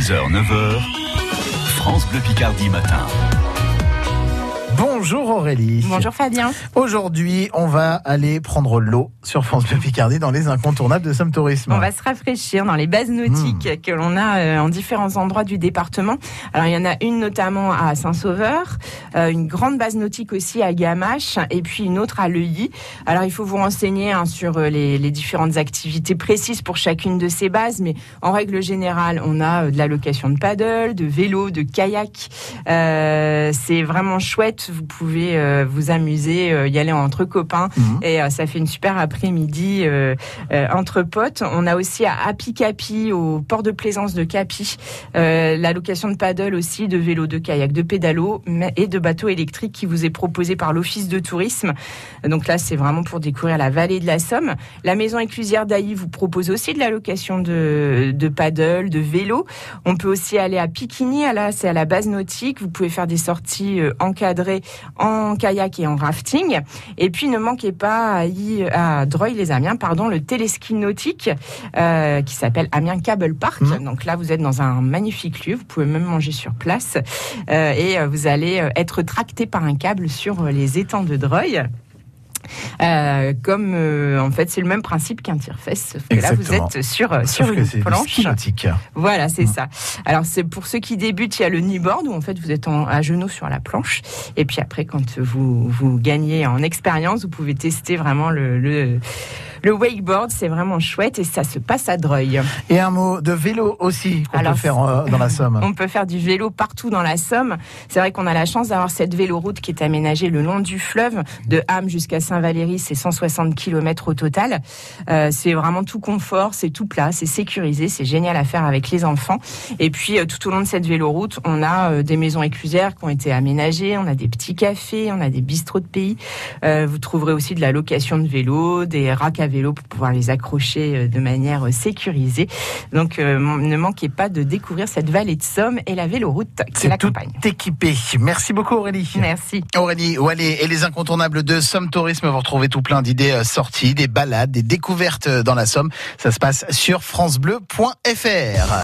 6h, 9h, France Bleu Picardie matin. Bonjour Aurélie. Bonjour Fabien. Aujourd'hui, on va aller prendre l'eau sur France Bleu Picardie dans les incontournables de Somme Tourisme. On va se rafraîchir dans les bases nautiques Hmm. que l'on a euh, en différents endroits du département. Alors il y en a une notamment à Saint-Sauveur, euh, une grande base nautique aussi à Gamache et puis une autre à Leuilly. Alors il faut vous renseigner hein, sur euh, les, les différentes activités précises pour chacune de ces bases, mais en règle générale, on a de la location de paddle, de vélo, de kayak. Euh, c'est vraiment chouette. Vous pouvez euh, vous amuser, euh, y aller entre copains Mhm. et euh, ça fait une super après-midi entre potes. On a aussi à Happy Capi, au port de plaisance de Capi, la location de paddle aussi, de vélo, de kayak, de pédalo et de bateaux électriques qui vous est proposé par l'Office de tourisme. Donc là, c'est vraiment pour découvrir la vallée de la Somme. La maison éclusière d'Ailly vous propose aussi de la location de, de paddle, de vélo. On peut aussi aller à Piquigny, à la- c'est à la base nautique. Vous pouvez faire des sorties encadrées en kayak et en rafting. Et puis ne manquez pas à, y, à Dreuil-les-Amiens, pardon, le téléski nautique euh, qui s'appelle Amiens Cable Park. Mhm. Donc là, vous êtes dans un magnifique lieu. Vous pouvez même manger sur place euh, et euh, vous allez euh, être tracté par un câble sur les étangs de Dreuil. Euh, comme euh, en fait c'est le même principe qu'un tire-fesse, sauf que là vous êtes sur euh, sur une planche. Voilà, c'est Mm. ça. Alors c'est pour ceux qui débutent, il y a le kneeboard où en fait vous êtes en- à genoux sur la planche. Et puis après, quand vous vous gagnez en expérience, vous pouvez tester vraiment le le, le wakeboard. C'est vraiment chouette et ça se passe à Dreuil. Et un mot de vélo aussi qu'on peut faire euh, dans la Somme. On peut faire du vélo partout dans la Somme. C'est vrai qu'on a la chance d'avoir cette véloroute qui est aménagée le long du fleuve, de Ham jusqu'à Saint-Valéry, c'est 160 km au total. Euh, c'est vraiment tout confort, c'est tout plat, c'est sécurisé, c'est génial à faire avec les enfants. Et puis euh, tout au long de cette véloroute, on a des maisons éclusières qui ont été aménagées, on a des petits cafés, on a des bistrots de pays. Vous trouverez aussi de la location de vélos, des racks à vélo pour pouvoir les accrocher euh, de manière euh, sécurisée. Donc euh, ne manquez pas de découvrir cette vallée de Somme et la véloroute qui C'est tout l'accompagne. équipé. Merci beaucoup Aurélie. Merci. Aurélie Wallet et les incontournables de Somme Tourisme. Vous retrouvez tout plein d'idées sorties, des balades, des découvertes dans la Somme. Ça se passe sur francebleu.fr.